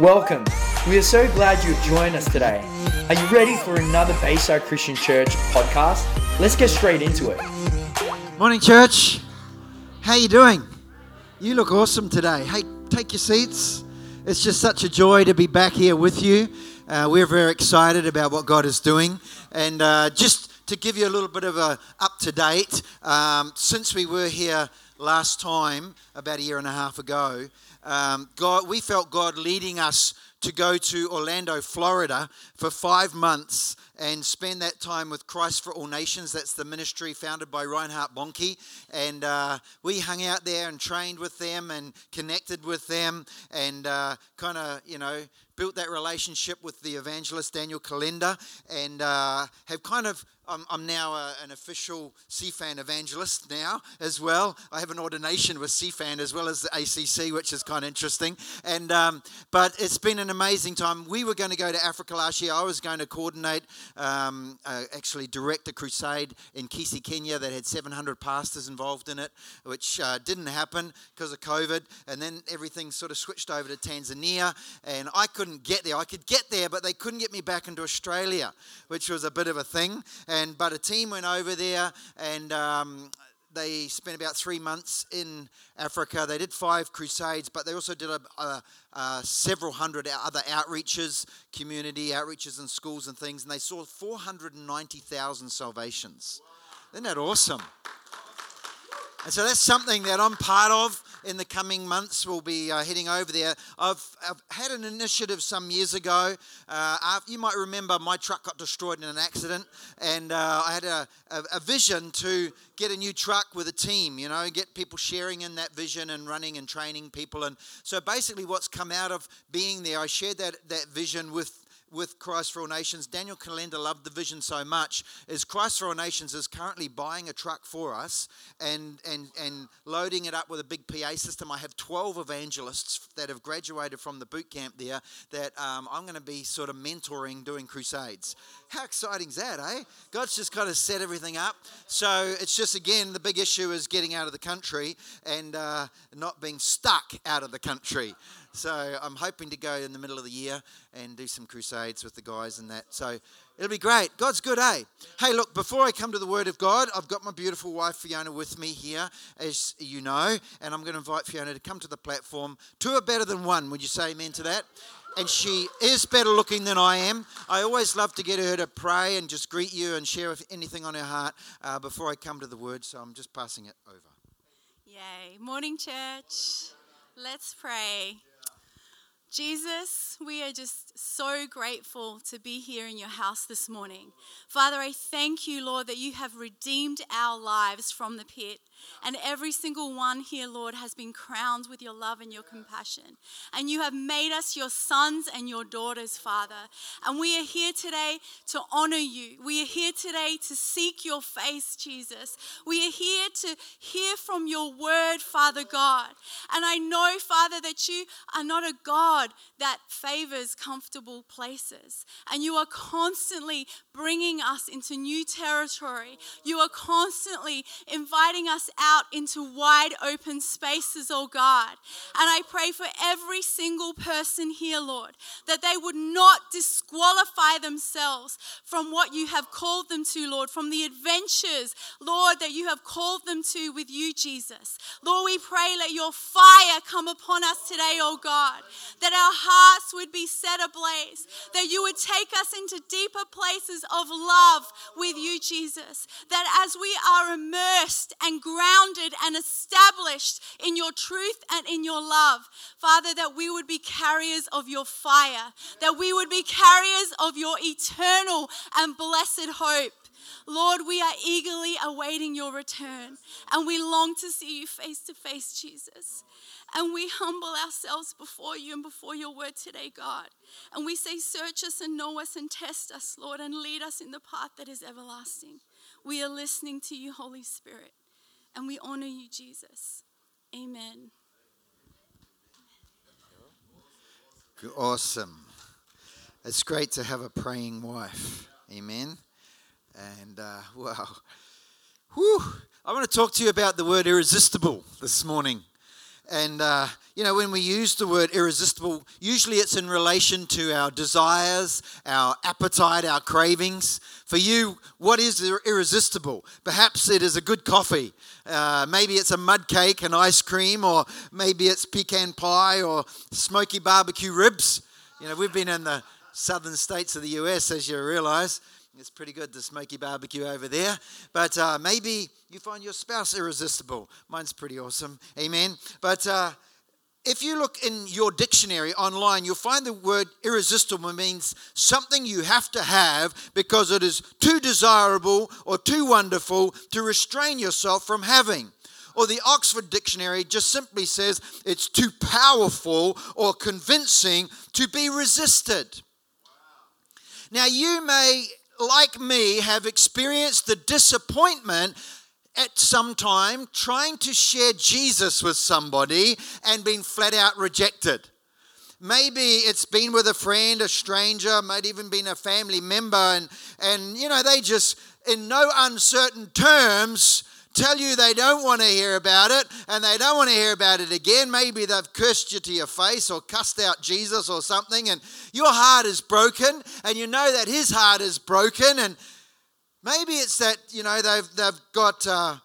Welcome. We are so glad you've joined us today. Are you ready for another Bayside Christian Church podcast? Let's get straight into it. Morning, church. How are you doing? You look awesome today. Hey, take your seats. It's just such a joy to be back here with you. Uh, we're very excited about what God is doing, and uh, just to give you a little bit of a up to date, um, since we were here last time about a year and a half ago, um, God, we felt God leading us to go to Orlando, Florida for five months and spend that time with Christ for All Nations. That's the ministry founded by Reinhard Bonnke. And uh, we hung out there and trained with them and connected with them and uh, kind of, you know, built that relationship with the evangelist Daniel Kolenda and uh, have kind of I'm, I'm now a, an official CFAN evangelist now as well. I have an ordination with CFAN as well as the ACC, which is kind of interesting. And um, but it's been an amazing time. We were going to go to Africa last year. I was going to coordinate, um, uh, actually direct a crusade in Kisii, Kenya that had 700 pastors involved in it, which uh, didn't happen because of COVID. And then everything sort of switched over to Tanzania, and I couldn't get there. I could get there, but they couldn't get me back into Australia, which was a bit of a thing. But a team went over there and. Um, they spent about three months in Africa. They did five crusades, but they also did a, a, a several hundred other outreaches, community outreaches in schools and things, and they saw 490,000 salvations. Isn't that awesome? And so that's something that I'm part of in the coming months. We'll be uh, heading over there. I've, I've, had an initiative some years ago. Uh, you might remember my truck got destroyed in an accident, and uh, I had a, a, a, vision to get a new truck with a team, you know, get people sharing in that vision and running and training people. And so basically, what's come out of being there, I shared that, that vision with with Christ for All Nations, Daniel Kolenda loved the vision so much, is Christ for All Nations is currently buying a truck for us and, and, and loading it up with a big PA system. I have 12 evangelists that have graduated from the boot camp there that um, I'm going to be sort of mentoring doing crusades. How exciting is that, eh? God's just kind of set everything up. So it's just, again, the big issue is getting out of the country and uh, not being stuck out of the country. So I'm hoping to go in the middle of the year and do some crusades with the guys and that. So it'll be great. God's good, eh? Hey, look, before I come to the Word of God, I've got my beautiful wife Fiona with me here, as you know, and I'm going to invite Fiona to come to the platform. Two are better than one. Would you say amen to that? and she is better looking than I am. I always love to get her to pray and just greet you and share anything on her heart uh, before I come to the word, so I'm just passing it over. Yay. Morning, church. Let's pray. Jesus, we are just so grateful to be here in your house this morning. Father, I thank you, Lord, that you have redeemed our lives from the pit. And every single one here, Lord, has been crowned with your love and your compassion. And you have made us your sons and your daughters, Father. And we are here today to honor you. We are here today to seek your face, Jesus. We are here to hear from your word, Father God. And I know, Father, that you are not a God that favors comfortable places. And you are constantly bringing us into new territory. You are constantly inviting us out into wide open spaces, oh God. And I pray for every single person here, Lord, that they would not disqualify themselves from what you have called them to, Lord, from the adventures, Lord, that you have called them to with you, Jesus. Lord, we pray, let your fire come upon us today, oh God, that our hearts would be set ablaze, that you would take us into deeper places of love with you, Jesus, that as we are immersed and grounded and established in your truth and in your love. Father, that we would be carriers of your fire, that we would be carriers of your eternal and blessed hope. Lord, we are eagerly awaiting your return and we long to see you face to face, Jesus. And we humble ourselves before you and before your word today, God. And we say, Search us and know us and test us, Lord, and lead us in the path that is everlasting. We are listening to you, Holy Spirit and we honor you, Jesus. Amen. Awesome. It's great to have a praying wife. Amen. And uh, wow. Whew. I want to talk to you about the word irresistible this morning. And, uh, you know, when we use the word irresistible, usually it's in relation to our desires, our appetite, our cravings. For you, what is irresistible? Perhaps it is a good coffee. Uh, maybe it's a mud cake and ice cream, or maybe it's pecan pie or smoky barbecue ribs. You know, we've been in the southern states of the US, as you realize. It's pretty good, the smoky barbecue over there. But uh, maybe you find your spouse irresistible. Mine's pretty awesome. Amen. But uh, if you look in your dictionary online, you'll find the word irresistible means something you have to have because it is too desirable or too wonderful to restrain yourself from having. Or the Oxford Dictionary just simply says it's too powerful or convincing to be resisted. Now, you may like me, have experienced the disappointment at some time trying to share Jesus with somebody and been flat out rejected. Maybe it's been with a friend, a stranger, might even been a family member, and, and you know, they just, in no uncertain terms, tell you they don't want to hear about it and they don't want to hear about it again. Maybe they've cursed you to your face or cussed out Jesus or something, and your heart is broken, and you know that his heart is broken. And maybe it's that, you know, they've, they've got, uh,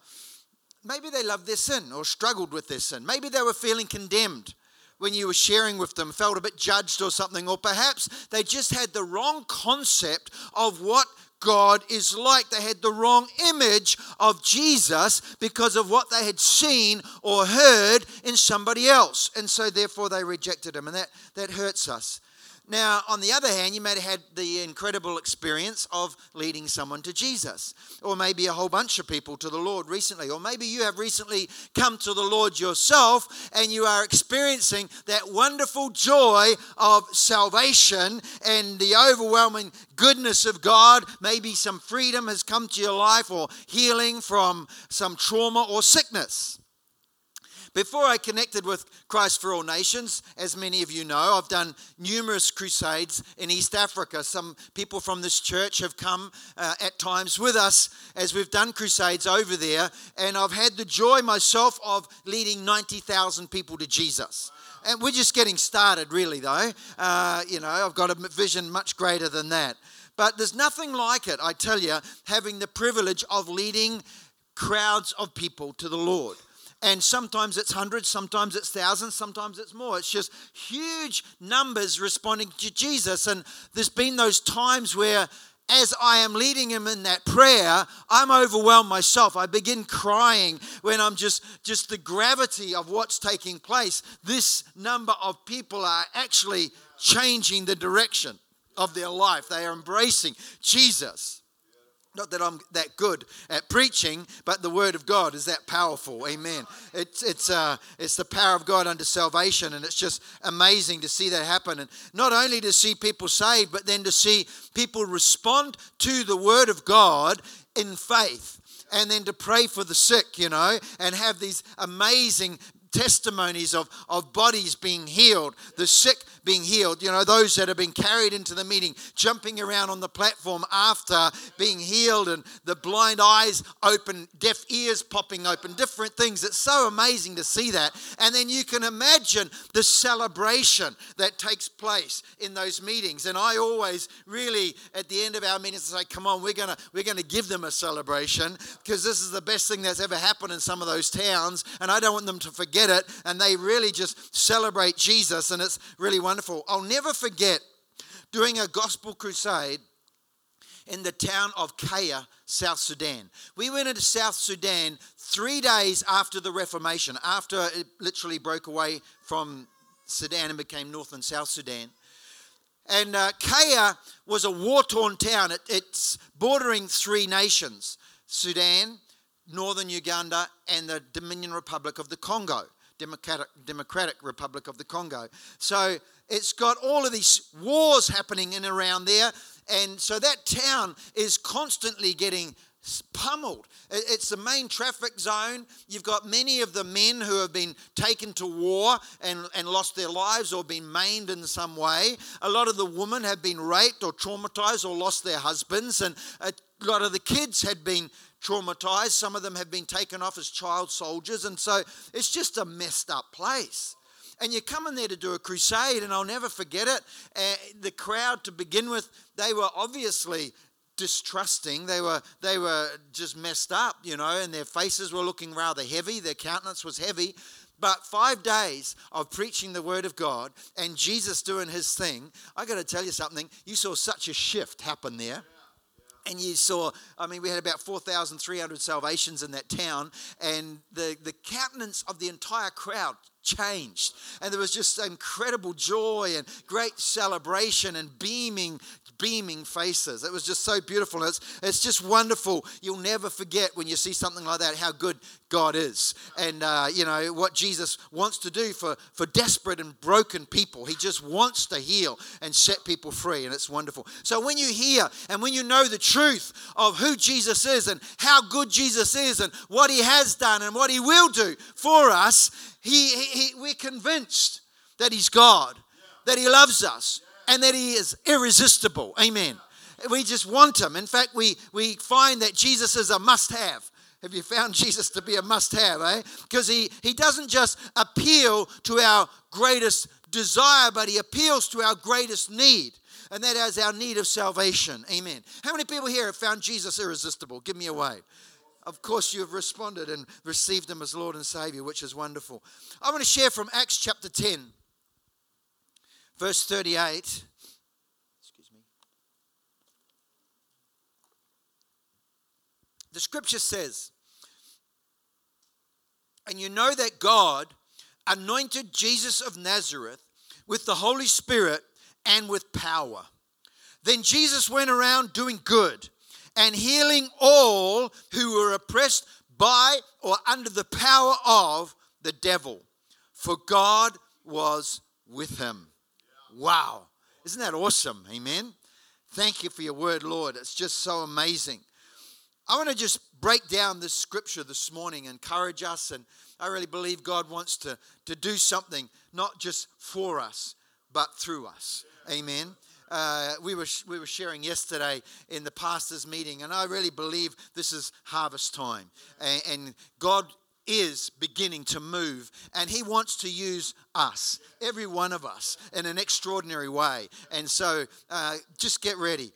maybe they love their sin or struggled with their sin. Maybe they were feeling condemned when you were sharing with them, felt a bit judged or something, or perhaps they just had the wrong concept of what God is like. They had the wrong image of Jesus because of what they had seen or heard in somebody else. And so, therefore, they rejected him. And that, that hurts us. Now, on the other hand, you may have had the incredible experience of leading someone to Jesus, or maybe a whole bunch of people to the Lord recently, or maybe you have recently come to the Lord yourself and you are experiencing that wonderful joy of salvation and the overwhelming goodness of God. Maybe some freedom has come to your life, or healing from some trauma or sickness. Before I connected with Christ for All Nations, as many of you know, I've done numerous crusades in East Africa. Some people from this church have come uh, at times with us as we've done crusades over there, and I've had the joy myself of leading 90,000 people to Jesus. And we're just getting started, really, though. Uh, you know, I've got a vision much greater than that. But there's nothing like it, I tell you, having the privilege of leading crowds of people to the Lord. And sometimes it's hundreds, sometimes it's thousands, sometimes it's more. It's just huge numbers responding to Jesus. And there's been those times where as I am leading him in that prayer, I'm overwhelmed myself. I begin crying when I'm just just the gravity of what's taking place. This number of people are actually changing the direction of their life. They are embracing Jesus. Not that I'm that good at preaching, but the word of God is that powerful. Amen. It's it's uh, it's the power of God unto salvation, and it's just amazing to see that happen. And not only to see people saved, but then to see people respond to the word of God in faith and then to pray for the sick, you know, and have these amazing testimonies of, of bodies being healed, the sick being healed, you know, those that have been carried into the meeting, jumping around on the platform after being healed, and the blind eyes open, deaf ears popping open, different things. It's so amazing to see that. And then you can imagine the celebration that takes place in those meetings. And I always really, at the end of our meetings, say, come on, we're gonna we're gonna give them a celebration because this is the best thing that's ever happened in some of those towns, and I don't want them to forget it. And they really just celebrate Jesus, and it's really wonderful wonderful. I'll never forget doing a gospel crusade in the town of Kaya, South Sudan. We went into South Sudan three days after the Reformation, after it literally broke away from Sudan and became North and South Sudan. And uh, Kaya was a war torn town. It, it's bordering three nations Sudan, Northern Uganda, and the Dominion Republic of the Congo. Democratic, Democratic Republic of the Congo. So it's got all of these wars happening in around there. And so that town is constantly getting pummeled. It's the main traffic zone. You've got many of the men who have been taken to war and, and lost their lives or been maimed in some way. A lot of the women have been raped or traumatized or lost their husbands. And a lot of the kids had been traumatized. Some of them have been taken off as child soldiers. And so it's just a messed up place. And you come in there to do a crusade, and I'll never forget it. Uh, the crowd, to begin with, they were obviously distrusting. They were they were just messed up, you know, and their faces were looking rather heavy. Their countenance was heavy. But five days of preaching the word of God and Jesus doing his thing, I got to tell you something. You saw such a shift happen there and you saw, I mean, we had about 4,300 salvations in that town, and the, the countenance of the entire crowd changed. And there was just incredible joy and great celebration and beaming, beaming faces. It was just so beautiful. It's, it's just wonderful. You'll never forget when you see something like that how good God is. And, uh, you know, what Jesus wants to do for, for desperate and broken people. He just wants to heal and set people free. And it's wonderful. So when you hear and when you know the truth of who Jesus is and how good Jesus is and what he has done and what he will do for us, he, he, we're convinced that He's God, that He loves us, and that He is irresistible. Amen. We just want Him. In fact, we, we find that Jesus is a must have. Have you found Jesus to be a must have, eh? Because he, he doesn't just appeal to our greatest desire, but he appeals to our greatest need. And that is our need of salvation. Amen. How many people here have found Jesus irresistible? Give me a wave of course, you have responded and received Him as Lord and Savior, which is wonderful. I want to share from Acts chapter 10, verse 38. Excuse me. The scripture says, And you know that God anointed Jesus of Nazareth with the Holy Spirit and with power. Then Jesus went around doing good and healing all who were oppressed by or under the power of the devil, for God was with him. Wow. Isn't that awesome? Amen. Thank you for your word, Lord. It's just so amazing. I want to just break down this scripture this morning, encourage us, and I really believe God wants to, to do something, not just for us, but through us. Amen uh, we, were, we were sharing yesterday in the pastors' meeting, and I really believe this is harvest time. And, and God is beginning to move, and He wants to use us, every one of us, in an extraordinary way. And so uh, just get ready.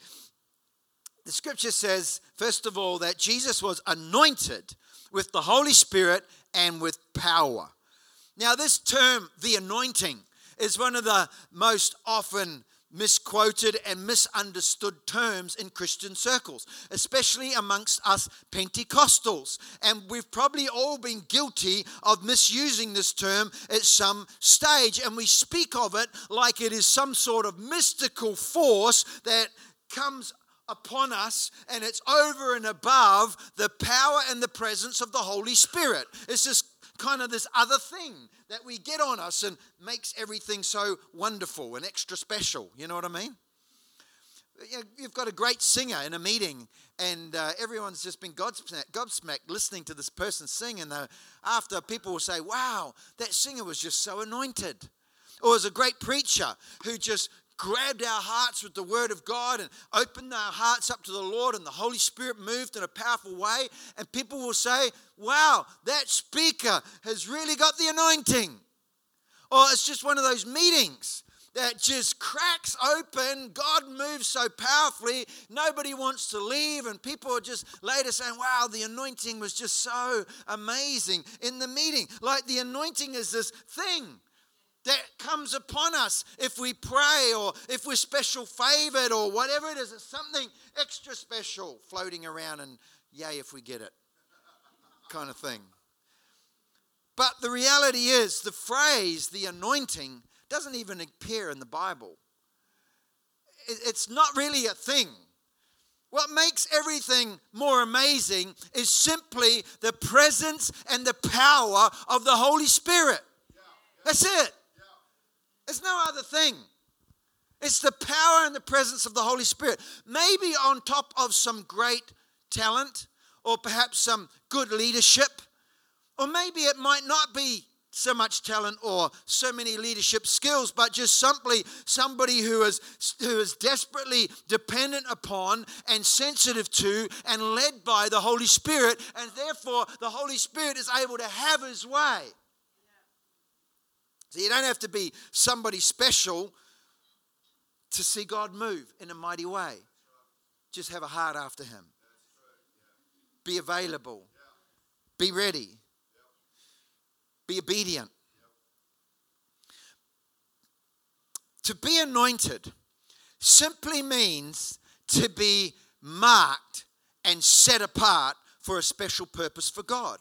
The scripture says, first of all, that Jesus was anointed with the Holy Spirit and with power. Now, this term, the anointing, is one of the most often misquoted and misunderstood terms in Christian circles, especially amongst us Pentecostals. And we've probably all been guilty of misusing this term at some stage, and we speak of it like it is some sort of mystical force that comes upon us and it's over and above the power and the presence of the Holy Spirit. It's just kind of this other thing that we get on us and makes everything so wonderful and extra special. You know what I mean? You've got a great singer in a meeting, and uh, everyone's just been gobsmacked, gobsmacked listening to this person sing. And uh, after, people will say, Wow, that singer was just so anointed. Or there's a great preacher who just grabbed our hearts with the word of God and opened our hearts up to the Lord, and the Holy Spirit moved in a powerful way. And people will say, Wow, that speaker has really got the anointing. Or it's just one of those meetings that just cracks open. God moves so powerfully, nobody wants to leave, and people are just later saying, Wow, the anointing was just so amazing in the meeting. Like the anointing is this thing that comes upon us if we pray or if we're special favored or whatever it is. It's something extra special floating around, and yay if we get it, kind of thing. But the reality is, the phrase, the anointing, doesn't even appear in the Bible. It's not really a thing. What makes everything more amazing is simply the presence and the power of the Holy Spirit. That's it. It's no other thing. It's the power and the presence of the Holy Spirit. Maybe on top of some great talent or perhaps some good leadership, or maybe it might not be so much talent or so many leadership skills, but just simply somebody who is who is desperately dependent upon and sensitive to and led by the Holy Spirit, and therefore the Holy Spirit is able to have his way. So you don't have to be somebody special to see God move in a mighty way. Just have a heart after him. Be available. Be ready. Be obedient. To be anointed simply means to be marked and set apart for a special purpose for God.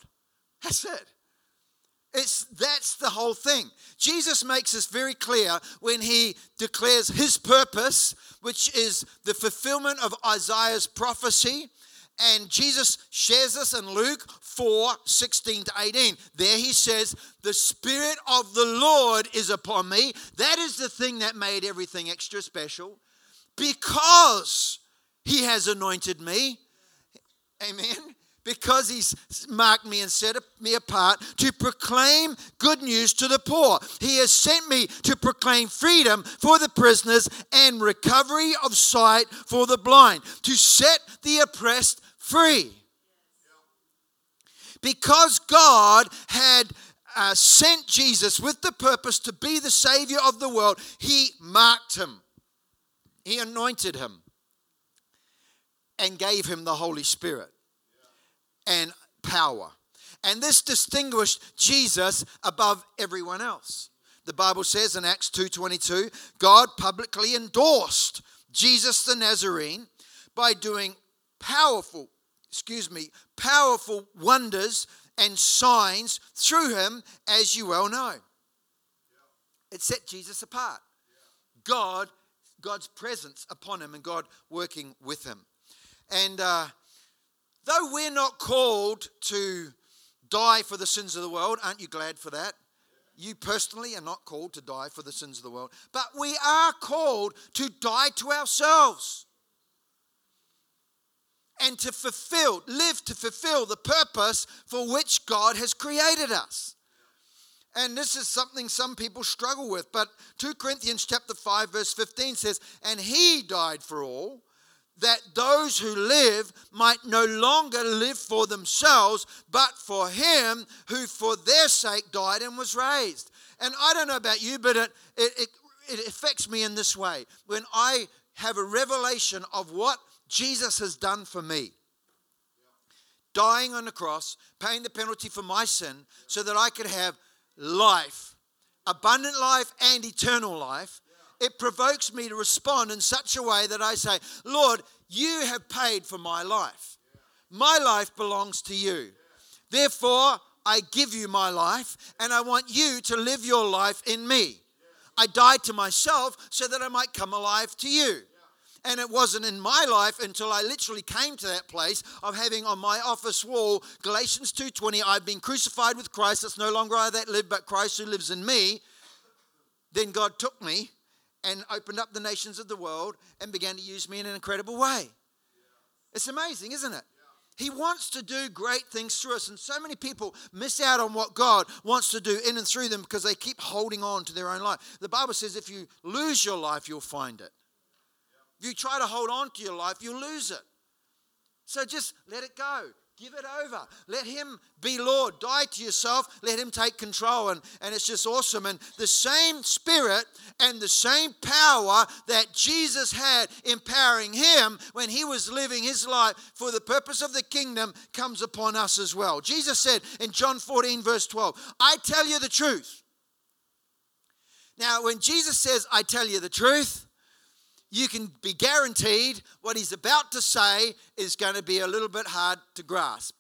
That's it. It's that's the whole thing. Jesus makes this very clear when he declares his purpose, which is the fulfillment of Isaiah's prophecy and Jesus shares this in Luke 4 16 to 18. There he says, The Spirit of the Lord is upon me. That is the thing that made everything extra special because he has anointed me. Amen. Because he's marked me and set me apart to proclaim good news to the poor. He has sent me to proclaim freedom for the prisoners and recovery of sight for the blind, to set the oppressed free. Because God had uh, sent Jesus with the purpose to be the Savior of the world, He marked him, He anointed him, and gave him the Holy Spirit and power. And this distinguished Jesus above everyone else. The Bible says in Acts 2:22, God publicly endorsed Jesus the Nazarene by doing powerful excuse me, powerful wonders and signs through him, as you well know. It set Jesus apart. God, God's presence upon him and God working with him. And uh, though we're not called to die for the sins of the world, aren't you glad for that? You personally are not called to die for the sins of the world, but we are called to die to ourselves and to fulfill, live to fulfill the purpose for which God has created us. And this is something some people struggle with, but 2 Corinthians chapter 5 verse 15 says, "And he died for all, that those who live might no longer live for themselves, but for him who for their sake died and was raised." And I don't know about you, but it, it, it affects me in this way. When I have a revelation of what Jesus has done for me. Dying on the cross, paying the penalty for my sin so that I could have life, abundant life and eternal life. It provokes me to respond in such a way that I say, Lord, you have paid for my life. My life belongs to you. Therefore, I give you my life and I want you to live your life in me. I died to myself so that I might come alive to you. And it wasn't in my life until I literally came to that place of having on my office wall Galatians 2:20, I've been crucified with Christ, it's no longer I that live, but Christ who lives in me. Then God took me and opened up the nations of the world and began to use me in an incredible way. It's amazing, isn't it? He wants to do great things through us, and so many people miss out on what God wants to do in and through them because they keep holding on to their own life. The Bible says if you lose your life, you'll find it. If you try to hold on to your life, you'll lose it. So just let it go. Give it over. Let Him be Lord. Die to yourself. Let Him take control. And, and it's just awesome. And the same Spirit and the same power that Jesus had empowering Him when He was living His life for the purpose of the kingdom comes upon us as well. Jesus said in John 14, verse 12, I tell you the truth. Now, when Jesus says, I tell you the truth, you can be guaranteed what he's about to say is going to be a little bit hard to grasp.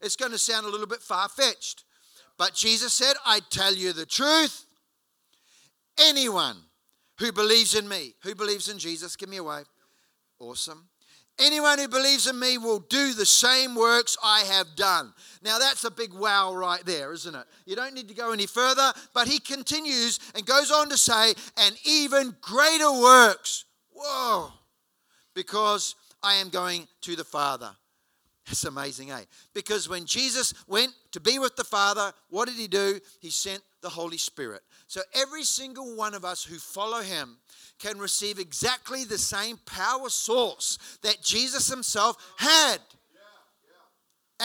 It's going to sound a little bit far fetched. But Jesus said, I tell you the truth. Anyone who believes in me, who believes in Jesus, give me a wave. Awesome. Anyone who believes in me will do the same works I have done. Now, that's a big wow right there, isn't it? You don't need to go any further, but he continues and goes on to say, and even greater works Whoa! Because I am going to the Father. That's amazing, eh? Because when Jesus went to be with the Father, what did he do? He sent the the Holy Spirit. So every single one of us who follow him can receive exactly the same power source that Jesus himself had.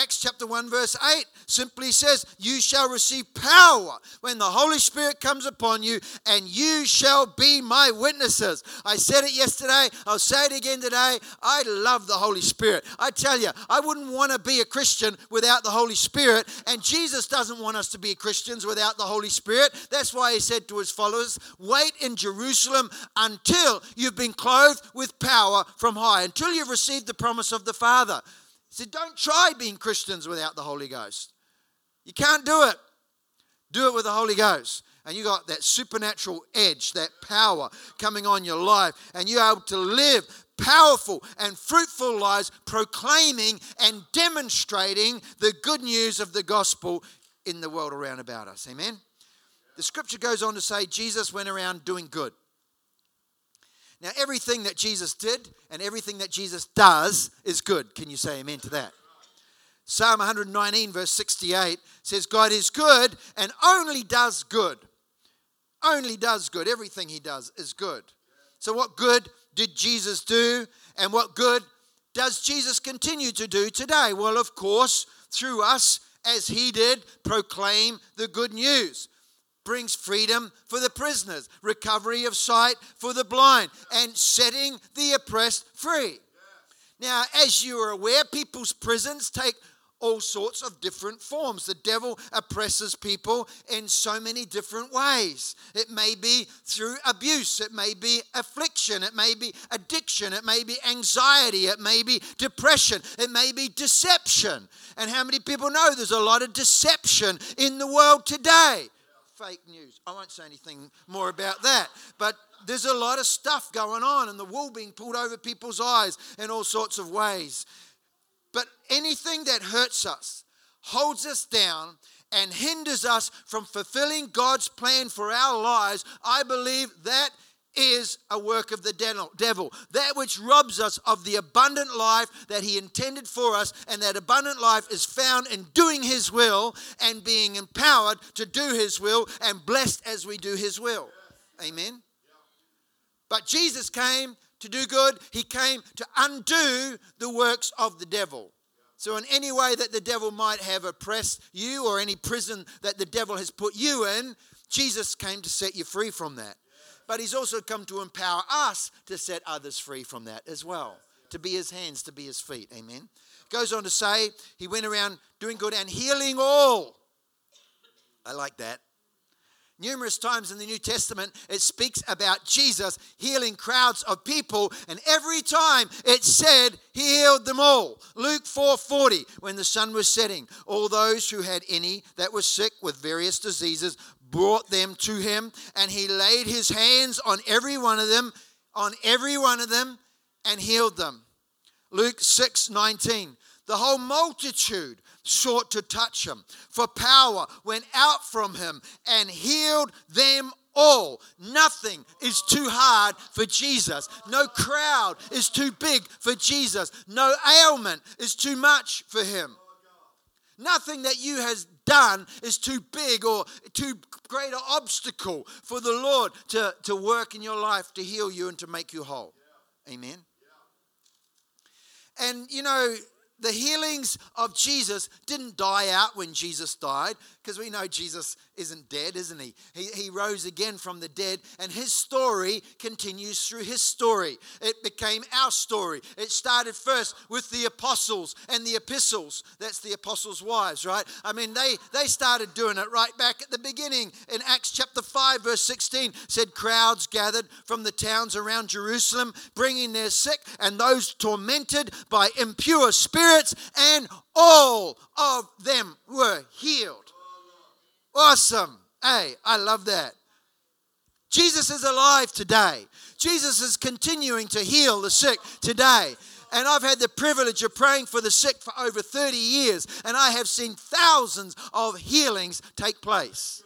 Acts chapter 1, verse 8 simply says, You shall receive power when the Holy Spirit comes upon you, and you shall be my witnesses. I said it yesterday, I'll say it again today. I love the Holy Spirit. I tell you, I wouldn't want to be a Christian without the Holy Spirit, and Jesus doesn't want us to be Christians without the Holy Spirit. That's why he said to his followers, Wait in Jerusalem until you've been clothed with power from high, until you've received the promise of the Father. He said, Don't try being Christians without the Holy Ghost. You can't do it. Do it with the Holy Ghost. And you got that supernatural edge, that power coming on your life, and you're able to live powerful and fruitful lives, proclaiming and demonstrating the good news of the gospel in the world around about us. Amen. The scripture goes on to say Jesus went around doing good. Now, everything that Jesus did and everything that Jesus does is good. Can you say amen to that? Psalm 119, verse 68 says, God is good and only does good. Only does good. Everything he does is good. So, what good did Jesus do? And what good does Jesus continue to do today? Well, of course, through us, as he did, proclaim the good news brings freedom for the prisoners, recovery of sight for the blind, and setting the oppressed free. Now, as you are aware, people's prisons take all sorts of different forms. The devil oppresses people in so many different ways. It may be through abuse, it may be affliction, it may be addiction, it may be anxiety, it may be depression, it may be deception. And how many people know there's a lot of deception in the world today? Fake news. I won't say anything more about that. But there's a lot of stuff going on and the wool being pulled over people's eyes in all sorts of ways. But anything that hurts us, holds us down, and hinders us from fulfilling God's plan for our lives, I believe that is a work of the devil. That which robs us of the abundant life that he intended for us, and that abundant life is found in doing his will and being empowered to do his will and blessed as we do his will. Amen. But Jesus came to do good, he came to undo the works of the devil. So, in any way that the devil might have oppressed you or any prison that the devil has put you in, Jesus came to set you free from that but he's also come to empower us to set others free from that as well. To be his hands, to be his feet. Amen. Goes on to say, he went around doing good and healing all. I like that. Numerous times in the New Testament, it speaks about Jesus healing crowds of people, and every time it said he healed them all. Luke 4:40, when the sun was setting, all those who had any that were sick with various diseases brought them to him, and he laid his hands on every one of them, on every one of them, and healed them. Luke 6 19. The whole multitude sought to touch him, for power went out from him and healed them all. Nothing is too hard for Jesus. No crowd is too big for Jesus. No ailment is too much for him. Nothing that you has done is too big or too great an obstacle for the Lord to, to work in your life to heal you and to make you whole. Amen. And you know, the healings of Jesus didn't die out when Jesus died, because we know Jesus isn't dead, isn't he? he? He rose again from the dead, and his story continues through his story. It became our story. It started first with the apostles and the epistles. That's the apostles' wives, right? I mean, they, they started doing it right back at the beginning. In Acts chapter 5, verse 16, said crowds gathered from the towns around Jerusalem, bringing their sick and those tormented by impure spirits, and all of them were healed. Awesome. Hey, I love that. Jesus is alive today. Jesus is continuing to heal the sick today. And I've had the privilege of praying for the sick for over 30 years, and I have seen thousands of healings take place.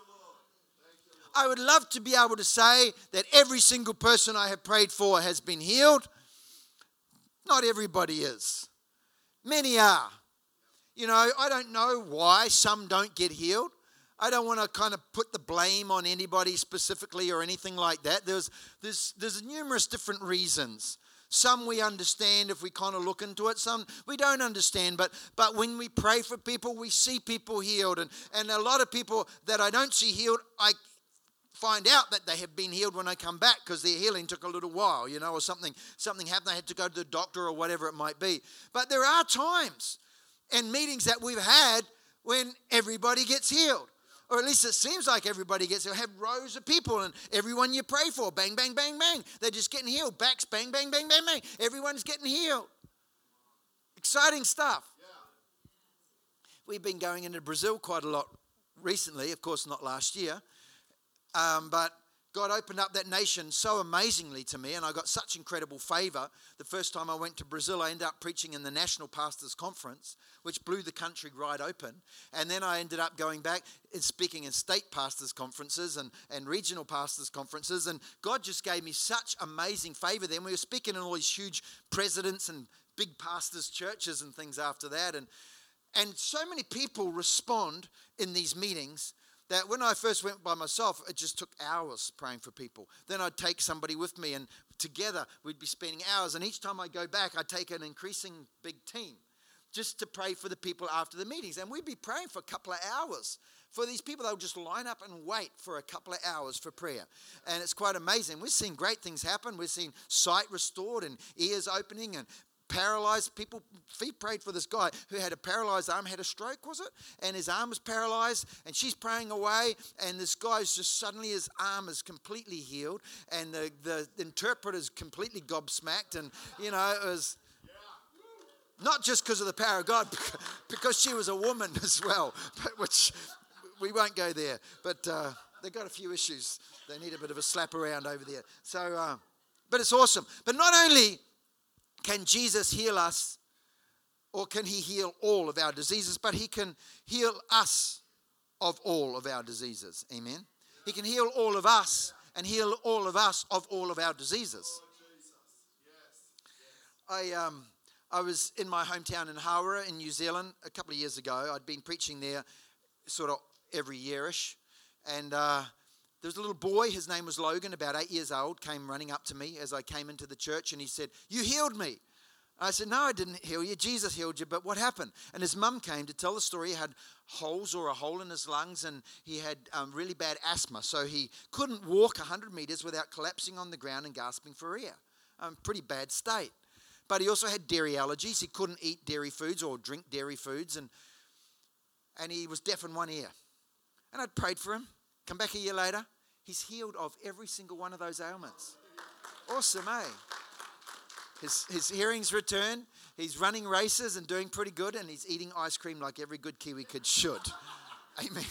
I would love to be able to say that every single person I have prayed for has been healed. Not everybody is, many are. You know, I don't know why some don't get healed. I don't want to kind of put the blame on anybody specifically or anything like that. There's, there's, there's numerous different reasons. Some we understand if we kind of look into it, some we don't understand. But, but when we pray for people, we see people healed. And, and a lot of people that I don't see healed, I find out that they have been healed when I come back because their healing took a little while, you know, or something, something happened. They had to go to the doctor or whatever it might be. But there are times and meetings that we've had when everybody gets healed or at least it seems like everybody gets it. Have rows of people, and everyone you pray for, bang, bang, bang, bang. They're just getting healed. Backs, bang, bang, bang, bang, bang. Everyone's getting healed. Exciting stuff. We've been going into Brazil quite a lot recently, of course, not last year, um, but God opened up that nation so amazingly to me, and I got such incredible favor. The first time I went to Brazil, I ended up preaching in the National Pastors Conference, which blew the country right open. And then I ended up going back and speaking in state pastors' conferences and, and regional pastors' conferences. And God just gave me such amazing favor then. We were speaking in all these huge presidents and big pastors' churches and things after that. And, and so many people respond in these meetings that when I first went by myself, it just took hours praying for people. Then I'd take somebody with me, and together we'd be spending hours. And each time I go back, I take an increasing big team just to pray for the people after the meetings. And we'd be praying for a couple of hours. For these people, they'll just line up and wait for a couple of hours for prayer. And it's quite amazing. We've seen great things happen. We've seen sight restored and ears opening and paralyzed people. Feet prayed for this guy who had a paralyzed arm, had a stroke, was it? And his arm was paralyzed, and she's praying away, and this guy's just suddenly his arm is completely healed, and the, the interpreter's completely gobsmacked, and you know, it was not just because of the power of God, because she was a woman as well, but which we won't go there. But uh, they've got a few issues. They need a bit of a slap around over there. So, uh, but it's awesome. But not only can Jesus heal us, or can he heal all of our diseases, but he can heal us of all of our diseases. Amen. He can heal all of us and heal all of us of all of our diseases. I um, I was in my hometown in Hawera in New Zealand a couple of years ago. I'd been preaching there sort of every yearish. And uh, there was a little boy, his name was Logan, about eight years old, came running up to me as I came into the church and he said, You healed me. I said, No, I didn't heal you. Jesus healed you. But what happened? And his mum came to tell the story. He had holes or a hole in his lungs and he had um, really bad asthma. So he couldn't walk 100 meters without collapsing on the ground and gasping for air. Um, pretty bad state. But he also had dairy allergies. He couldn't eat dairy foods or drink dairy foods. And, and he was deaf in one ear. And I'd prayed for him. Come back a year later, he's healed of every single one of those ailments. Awesome, eh? His, his hearing's returned. He's running races and doing pretty good, and he's eating ice cream like every good Kiwi kid should. Amen.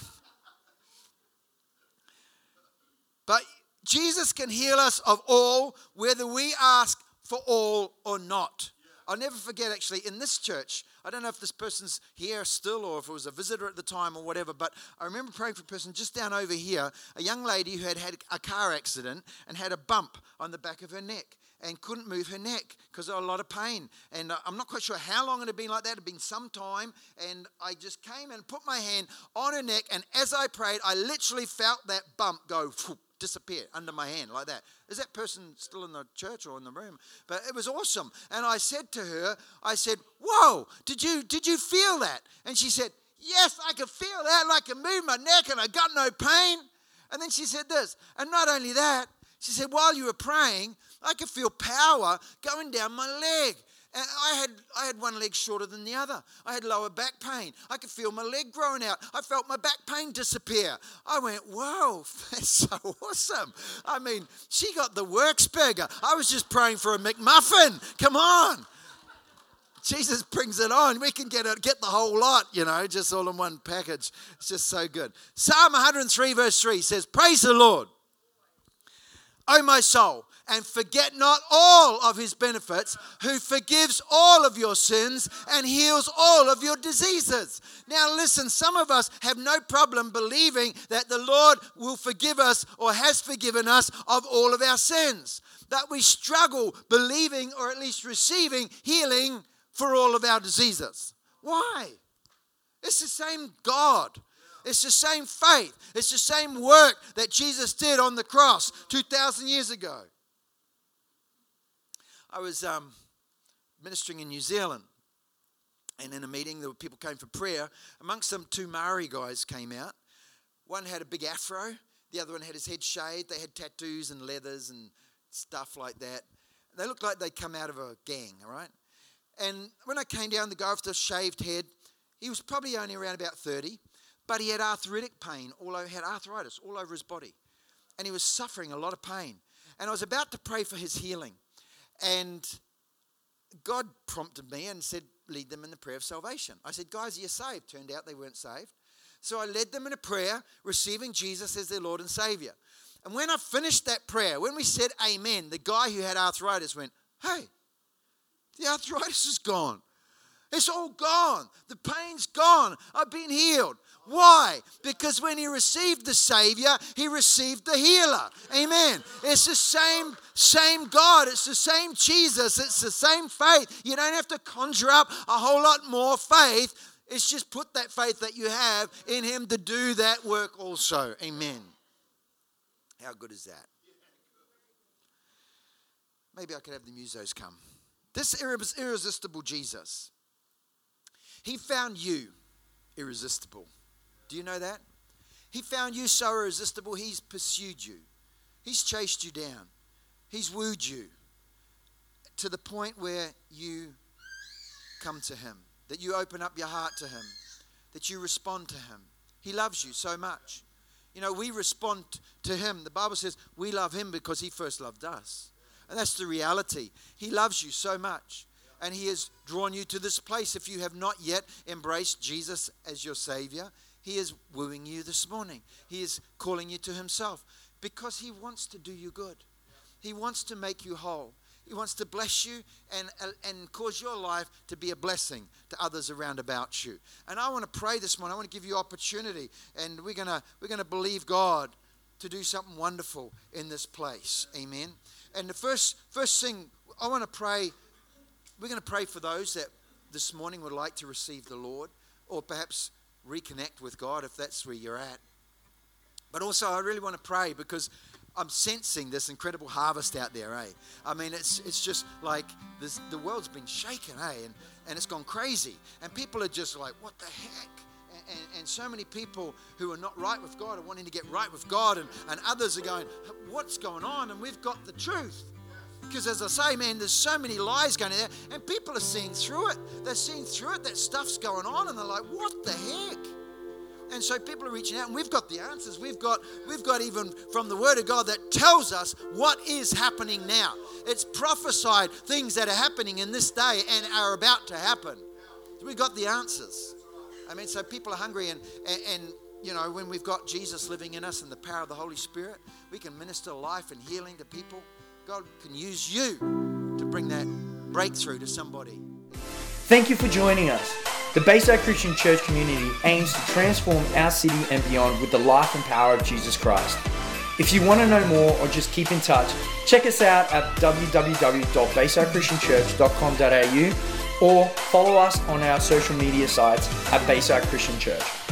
But Jesus can heal us of all, whether we ask for all or not. I'll never forget actually in this church. I don't know if this person's here still or if it was a visitor at the time or whatever, but I remember praying for a person just down over here, a young lady who had had a car accident and had a bump on the back of her neck and couldn't move her neck because of a lot of pain. And uh, I'm not quite sure how long it had been like that. It had been some time. And I just came and put my hand on her neck. And as I prayed, I literally felt that bump go disappear under my hand like that. Is that person still in the church or in the room? But it was awesome. And I said to her, I said, Whoa, did you did you feel that? And she said, Yes, I could feel that, I can move my neck and I got no pain. And then she said this, and not only that, she said, while you were praying, I could feel power going down my leg. I had, I had one leg shorter than the other. I had lower back pain. I could feel my leg growing out. I felt my back pain disappear. I went, whoa, that's so awesome. I mean, she got the works burger. I was just praying for a McMuffin. Come on. Jesus brings it on. We can get it, get the whole lot, you know, just all in one package. It's just so good. Psalm 103, verse 3 says, Praise the Lord, O my soul and forget not all of his benefits, who forgives all of your sins and heals all of your diseases. Now, listen, some of us have no problem believing that the Lord will forgive us or has forgiven us of all of our sins. That we struggle believing or at least receiving healing for all of our diseases. Why? It's the same God It's the same faith. It's the same work that Jesus did on the cross 2,000 years ago. I was um, ministering in New Zealand, and in a meeting, there were people came for prayer. Amongst them, two Maori guys came out. One had a big afro, the other one had his head shaved. They had tattoos and leathers and stuff like that. They looked like they'd come out of a gang, all right? And when I came down, the guy with the shaved head, he was probably only around about 30, but he had arthritic pain, all over, had arthritis all over his body. And he was suffering a lot of pain. And I was about to pray for his healing. And God prompted me and said, lead them in the prayer of salvation. I said, guys, you're saved? Turned out they weren't saved. So I led them in a prayer, receiving Jesus as their Lord and Savior. And when I finished that prayer, when we said amen, the guy who had arthritis went, hey, the arthritis is gone. It's all gone. The pain's gone. I've been healed. Why? Because when he received the Savior, he received the healer. Amen. It's the same, same God. It's the same Jesus. It's the same faith. You don't have to conjure up a whole lot more faith. It's just put that faith that you have in him to do that work also. Amen. How good is that? Maybe I could have the musos come. This irresistible Jesus, he found you irresistible. Do you know that? He found you so irresistible, he's pursued you. He's chased you down. He's wooed you to the point where you come to him, that you open up your heart to him, that you respond to him. He loves you so much. You know, we respond to him. The Bible says we love him because he first loved us. And that's the reality. He loves you so much. And he has drawn you to this place. If you have not yet embraced Jesus as your Savior, he is wooing you this morning. He is calling you to Himself because He wants to do you good. He wants to make you whole. He wants to bless you and, and cause your life to be a blessing to others around about you. And I want to pray this morning. I want to give you opportunity. And we're going to, we're going to believe God to do something wonderful in this place. Amen. And the first, first thing I want to pray, we're going to pray for those that this morning would like to receive the Lord or perhaps reconnect with God if that's where you're at. But also, I really want to pray because I'm sensing this incredible harvest out there, eh? I mean, it's it's just like this, the world's been shaken, eh? And, and it's gone crazy. And people are just like, what the heck? And, and, and, so many people who are not right with God are wanting to get right with God, and, and others are going, What's going on? And we've got the truth. Because as I say, man, there's so many lies going there, and people are seeing through it. They're seeing through it that stuff's going on, and they're like, what the heck? And so people are reaching out, and we've got the answers. We've got, we've got even from the Word of God that tells us what is happening now. It's prophesied things that are happening in this day and are about to happen. we've got the answers. I mean, so people are hungry, and, and, and you know, when we've got Jesus living in us and the power of the Holy Spirit, we can minister life and healing to people. God can use you to bring that breakthrough to somebody. Thank you for joining us. The Bayside Christian Church community aims to transform our city and beyond with the life and power of Jesus Christ. If you want to know more or just keep in touch, check us out at www.baysidechristianchurch.com.au or follow us on our social media sites at Bayside Christian Church.